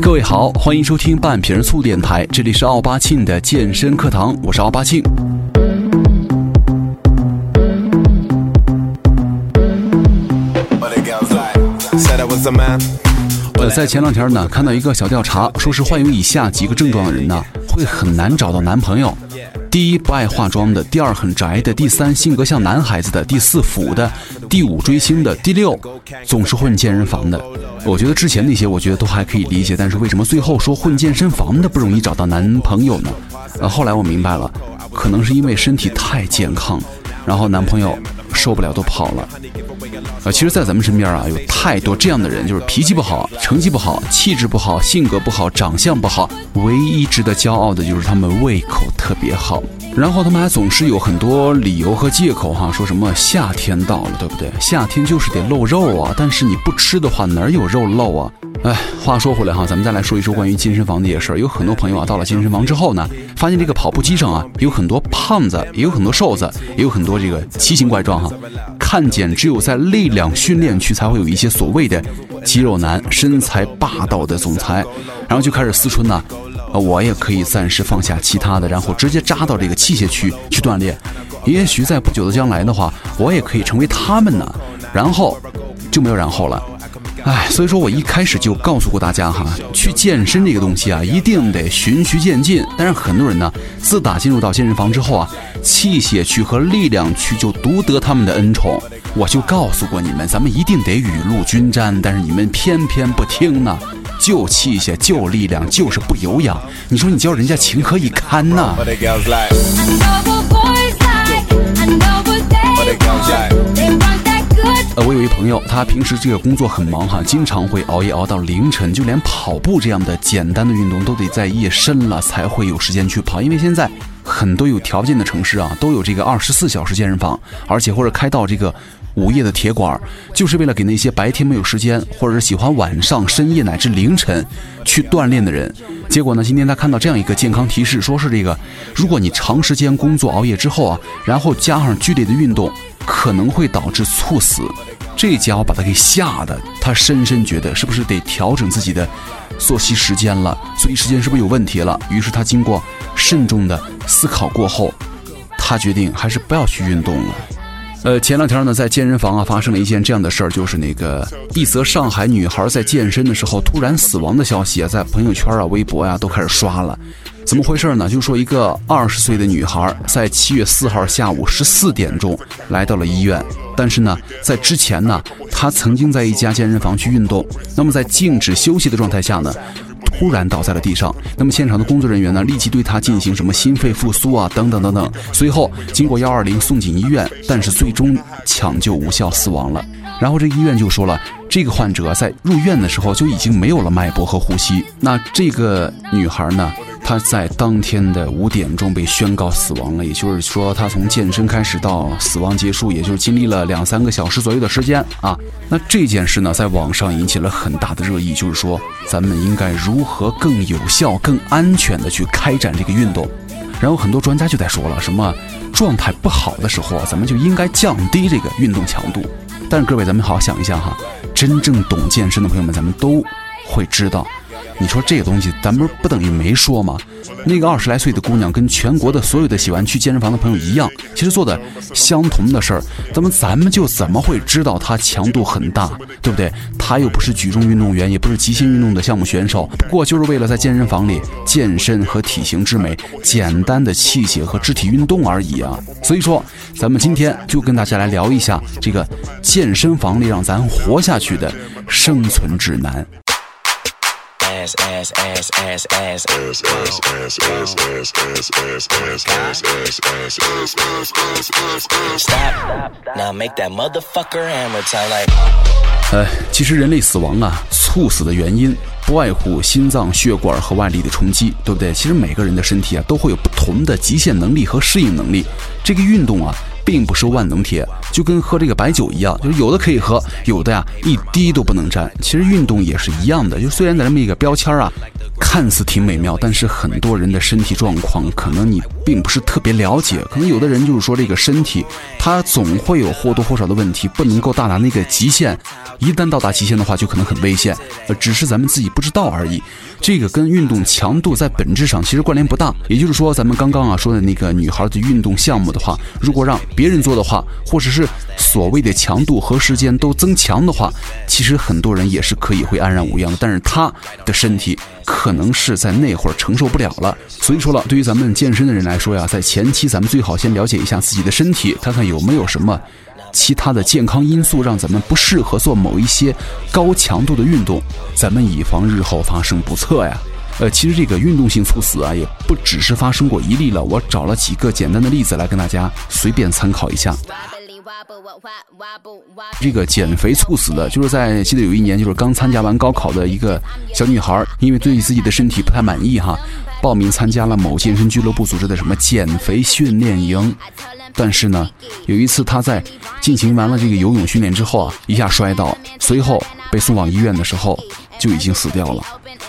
各位好，欢迎收听半瓶醋电台，这里是奥巴庆的健身课堂，我是奥巴庆。呃，在前两天呢，看到一个小调查，说是患有以下几个症状的人呢，会很难找到男朋友。第一，不爱化妆的；第二，很宅的；第三，性格像男孩子的；第四，腐的；第五，追星的；第六，总是混健身房的。我觉得之前那些，我觉得都还可以理解，但是为什么最后说混健身房的不容易找到男朋友呢？呃，后来我明白了，可能是因为身体太健康，然后男朋友受不了都跑了。呃，其实，在咱们身边啊，有太多这样的人，就是脾气不好，成绩不好，气质不好，性格不好，长相不好，唯一值得骄傲的就是他们胃口特别好。然后他们还总是有很多理由和借口哈，说什么夏天到了，对不对？夏天就是得露肉啊，但是你不吃的话，哪有肉露啊？哎，话说回来哈，咱们再来说一说关于健身房的些事儿。有很多朋友啊，到了健身房之后呢，发现这个跑步机上啊，有很多胖子，也有很多瘦子，也有很多这个奇形怪状哈。看见只有在力量训练区才会有一些所谓的肌肉男、身材霸道的总裁，然后就开始思春呢。我也可以暂时放下其他的，然后直接扎到这个器械区去锻炼。也许在不久的将来的话，我也可以成为他们呢。然后就没有然后了。哎，所以说我一开始就告诉过大家哈，去健身这个东西啊，一定得循序渐进。但是很多人呢，自打进入到健身房之后啊，器械区和力量区就独得他们的恩宠。我就告诉过你们，咱们一定得雨露均沾，但是你们偏偏不听呢。旧器械、旧力量，就是不有氧。你说你教人家情何以堪呢？呃，我有一朋友，他平时这个工作很忙哈，经常会熬夜熬到凌晨，就连跑步这样的简单的运动都得在夜深了才会有时间去跑。因为现在很多有条件的城市啊，都有这个二十四小时健身房，而且或者开到这个。午夜的铁管，就是为了给那些白天没有时间，或者是喜欢晚上、深夜乃至凌晨去锻炼的人。结果呢，今天他看到这样一个健康提示，说是这个：如果你长时间工作熬夜之后啊，然后加上剧烈的运动，可能会导致猝死。这家伙把他给吓得，他深深觉得是不是得调整自己的作息时间了？作息时间是不是有问题了？于是他经过慎重的思考过后，他决定还是不要去运动了。呃，前两天呢，在健身房啊，发生了一件这样的事儿，就是那个一则上海女孩在健身的时候突然死亡的消息啊，在朋友圈啊、微博呀都开始刷了。怎么回事呢？就说一个二十岁的女孩在七月四号下午十四点钟来到了医院，但是呢，在之前呢，她曾经在一家健身房去运动，那么在静止休息的状态下呢。忽然倒在了地上，那么现场的工作人员呢，立即对他进行什么心肺复苏啊，等等等等。随后经过幺二零送进医院，但是最终抢救无效死亡了。然后这医院就说了，这个患者在入院的时候就已经没有了脉搏和呼吸。那这个女孩呢？他在当天的五点钟被宣告死亡了，也就是说，他从健身开始到死亡结束，也就是经历了两三个小时左右的时间啊。那这件事呢，在网上引起了很大的热议，就是说，咱们应该如何更有效、更安全的去开展这个运动。然后很多专家就在说了，什么状态不好的时候，咱们就应该降低这个运动强度。但是各位，咱们好好想一下哈，真正懂健身的朋友们，咱们都会知道。你说这个东西，咱不是不等于没说吗？那个二十来岁的姑娘跟全国的所有的喜欢去健身房的朋友一样，其实做的相同的事儿，怎么咱们就怎么会知道她强度很大，对不对？她又不是举重运动员，也不是极限运动的项目选手，不过就是为了在健身房里健身和体型之美，简单的器械和肢体运动而已啊。所以说，咱们今天就跟大家来聊一下这个健身房里让咱活下去的生存指南。呃，其实人类死亡啊，猝死的原因不外乎心脏、血管和外力的冲击，对不对？其实每个人的身体啊，都会有不同的极限能力和适应能力。这个运动啊。并不是万能铁，就跟喝这个白酒一样，就是有的可以喝，有的呀一滴都不能沾。其实运动也是一样的，就虽然在这么一个标签啊，看似挺美妙，但是很多人的身体状况可能你并不是特别了解。可能有的人就是说，这个身体它总会有或多或少的问题，不能够到达那个极限。一旦到达极限的话，就可能很危险。呃，只是咱们自己不知道而已。这个跟运动强度在本质上其实关联不大。也就是说，咱们刚刚啊说的那个女孩的运动项目的话，如果让别人做的话，或者是所谓的强度和时间都增强的话，其实很多人也是可以会安然无恙的。但是她的身体可能是在那会儿承受不了了。所以说了，对于咱们健身的人来说呀，在前期咱们最好先了解一下自己的身体，看看有没有什么。其他的健康因素让咱们不适合做某一些高强度的运动，咱们以防日后发生不测呀。呃，其实这个运动性猝死啊，也不只是发生过一例了。我找了几个简单的例子来跟大家随便参考一下。这个减肥猝死的，就是在记得有一年，就是刚参加完高考的一个小女孩，因为对自己的身体不太满意哈，报名参加了某健身俱乐部组织的什么减肥训练营。但是呢，有一次她在进行完了这个游泳训练之后啊，一下摔倒，随后被送往医院的时候就已经死掉了。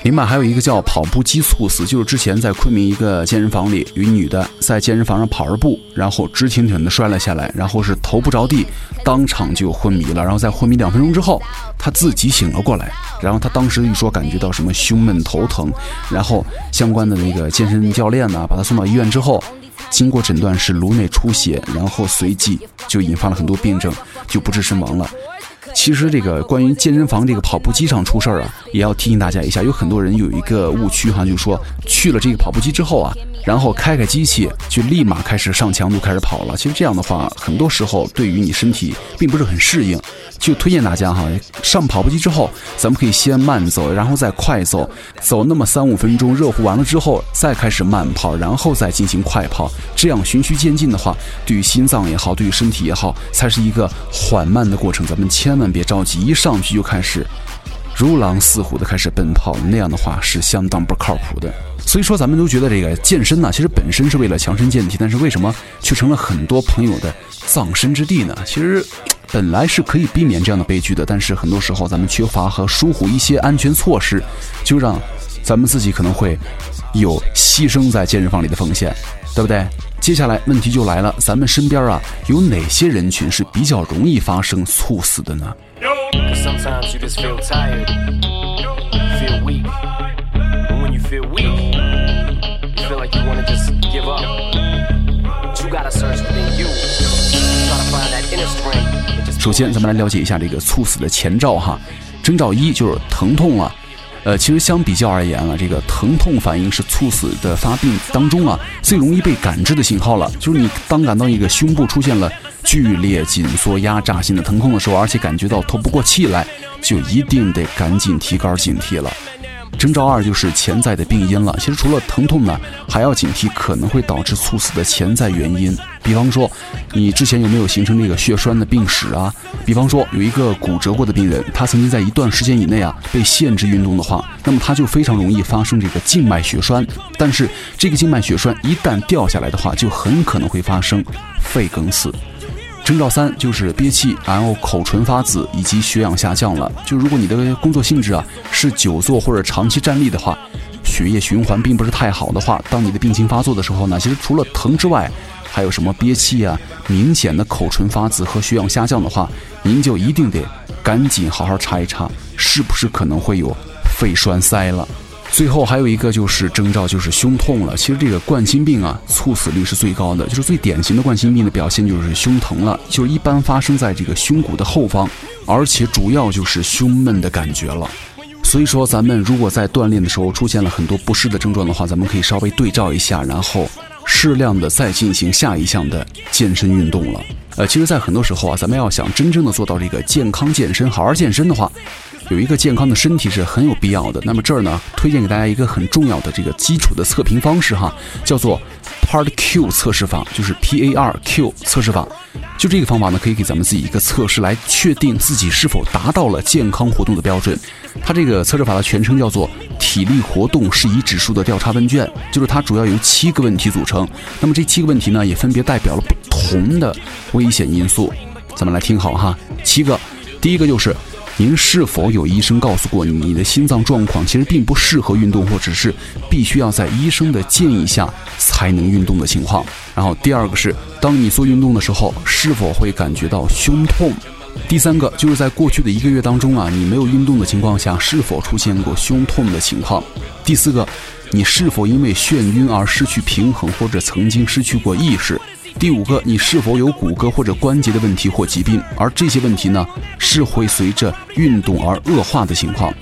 另外还有一个叫跑步机猝死，就是之前在昆明一个健身房里，有一女的在健身房上跑着步，然后直挺挺的摔了下来，然后是头不着地，当场就昏迷了。然后在昏迷两分钟之后，她自己醒了过来。然后她当时一说感觉到什么胸闷头疼，然后相关的那个健身教练呢，把她送到医院之后。经过诊断是颅内出血，然后随即就引发了很多病症，就不治身亡了。其实这个关于健身房这个跑步机上出事儿啊，也要提醒大家一下，有很多人有一个误区哈，就是说去了这个跑步机之后啊，然后开开机器就立马开始上强度开始跑了。其实这样的话，很多时候对于你身体并不是很适应。就推荐大家哈，上跑步机之后，咱们可以先慢走，然后再快走，走那么三五分钟，热乎完了之后再开始慢跑，然后再进行快跑，这样循序渐进的话，对于心脏也好，对于身体也好，才是一个缓慢的过程。咱们千万别着急，一上去就开始如狼似虎的开始奔跑，那样的话是相当不靠谱的。所以说，咱们都觉得这个健身呢，其实本身是为了强身健体，但是为什么却成了很多朋友的葬身之地呢？其实。本来是可以避免这样的悲剧的，但是很多时候咱们缺乏和疏忽一些安全措施，就让咱们自己可能会有牺牲在健身房里的风险，对不对？接下来问题就来了，咱们身边啊有哪些人群是比较容易发生猝死的呢？首先，咱们来了解一下这个猝死的前兆哈。征兆一就是疼痛啊，呃，其实相比较而言啊，这个疼痛反应是猝死的发病当中啊最容易被感知的信号了。就是你当感到一个胸部出现了剧烈紧缩、压榨性的疼痛的时候，而且感觉到透不过气来，就一定得赶紧提高警惕了。征兆二就是潜在的病因了。其实除了疼痛呢，还要警惕可能会导致猝死的潜在原因。比方说，你之前有没有形成这个血栓的病史啊？比方说，有一个骨折过的病人，他曾经在一段时间以内啊被限制运动的话，那么他就非常容易发生这个静脉血栓。但是这个静脉血栓一旦掉下来的话，就很可能会发生肺梗死。征兆三就是憋气，然后口唇发紫，以及血氧下降了。就如果你的工作性质啊是久坐或者长期站立的话，血液循环并不是太好的话，当你的病情发作的时候呢，其实除了疼之外，还有什么憋气啊、明显的口唇发紫和血氧下降的话，您就一定得赶紧好好查一查，是不是可能会有肺栓塞了。最后还有一个就是征兆，就是胸痛了。其实这个冠心病啊，猝死率是最高的，就是最典型的冠心病的表现就是胸疼了，就一般发生在这个胸骨的后方，而且主要就是胸闷的感觉了。所以说，咱们如果在锻炼的时候出现了很多不适的症状的话，咱们可以稍微对照一下，然后适量的再进行下一项的健身运动了。呃，其实，在很多时候啊，咱们要想真正的做到这个健康健身、好好健身的话。有一个健康的身体是很有必要的。那么这儿呢，推荐给大家一个很重要的这个基础的测评方式哈，叫做 Part Q 测试法，就是 P A R Q 测试法。就这个方法呢，可以给咱们自己一个测试，来确定自己是否达到了健康活动的标准。它这个测试法的全称叫做体力活动适宜指数的调查问卷，就是它主要由七个问题组成。那么这七个问题呢，也分别代表了不同的危险因素。咱们来听好哈，七个，第一个就是。您是否有医生告诉过你，你的心脏状况其实并不适合运动，或者是必须要在医生的建议下才能运动的情况？然后第二个是，当你做运动的时候，是否会感觉到胸痛？第三个就是在过去的一个月当中啊，你没有运动的情况下，是否出现过胸痛的情况？第四个，你是否因为眩晕而失去平衡，或者曾经失去过意识？第五个，你是否有骨骼或者关节的问题或疾病？而这些问题呢，是会随着运动而恶化的情况。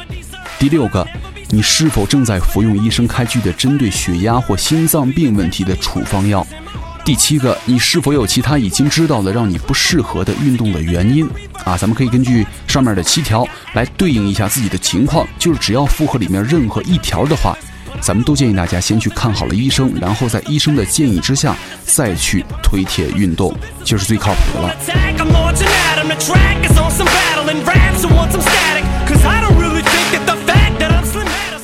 第六个，你是否正在服用医生开具的针对血压或心脏病问题的处方药？第七个，你是否有其他已经知道的让你不适合的运动的原因？啊，咱们可以根据上面的七条来对应一下自己的情况，就是只要符合里面任何一条的话，咱们都建议大家先去看好了医生，然后在医生的建议之下再去推铁运动，就是最靠谱的了。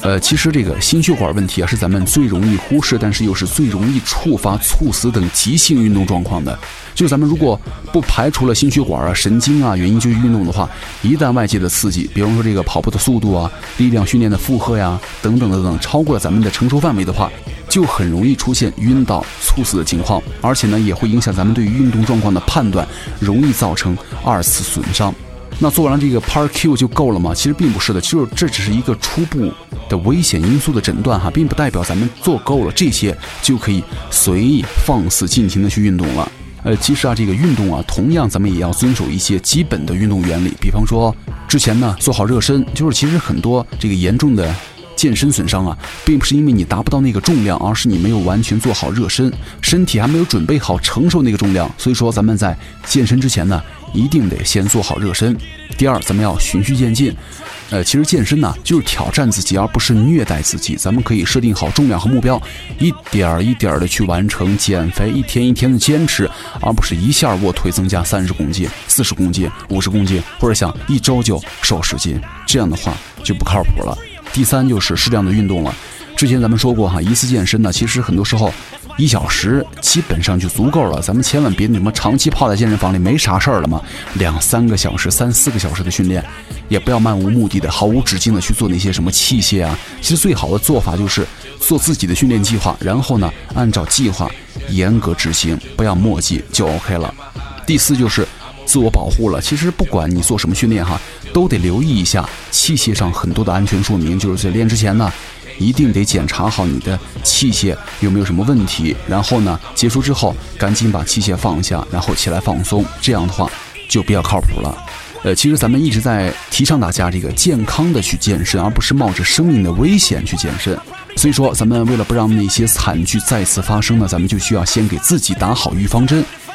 呃，其实这个心血管问题啊，是咱们最容易忽视，但是又是最容易触发猝死等急性运动状况的。就咱们如果不排除了心血管啊、神经啊原因就去运动的话，一旦外界的刺激，比方说这个跑步的速度啊、力量训练的负荷呀等等等等，超过了咱们的承受范围的话，就很容易出现晕倒、猝死的情况，而且呢，也会影响咱们对于运动状况的判断，容易造成二次损伤。那做完这个 Part Q 就够了吗？其实并不是的，就是这只是一个初步的危险因素的诊断哈，并不代表咱们做够了这些就可以随意放肆尽情的去运动了。呃，其实啊，这个运动啊，同样咱们也要遵守一些基本的运动原理，比方说之前呢做好热身，就是其实很多这个严重的健身损伤啊，并不是因为你达不到那个重量，而是你没有完全做好热身，身体还没有准备好承受那个重量。所以说咱们在健身之前呢。一定得先做好热身。第二，咱们要循序渐进。呃，其实健身呢，就是挑战自己，而不是虐待自己。咱们可以设定好重量和目标，一点儿一点儿的去完成减肥，一天一天的坚持，而不是一下卧推增加三十公斤、四十公斤、五十公斤，或者想一周就瘦十斤，这样的话就不靠谱了。第三，就是适量的运动了。之前咱们说过哈，一次健身呢，其实很多时候。一小时基本上就足够了，咱们千万别那什么长期泡在健身房里没啥事儿了嘛。两三个小时、三四个小时的训练，也不要漫无目的的、毫无止境的去做那些什么器械啊。其实最好的做法就是做自己的训练计划，然后呢按照计划严格执行，不要墨迹就 OK 了。第四就是自我保护了。其实不管你做什么训练哈，都得留意一下器械上很多的安全说明，就是在练之前呢。一定得检查好你的器械有没有什么问题，然后呢，结束之后赶紧把器械放下，然后起来放松，这样的话就比较靠谱了。呃，其实咱们一直在提倡大家这个健康的去健身，而不是冒着生命的危险去健身。所以说，咱们为了不让那些惨剧再次发生呢，咱们就需要先给自己打好预防针。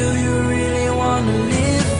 Do you really wanna live?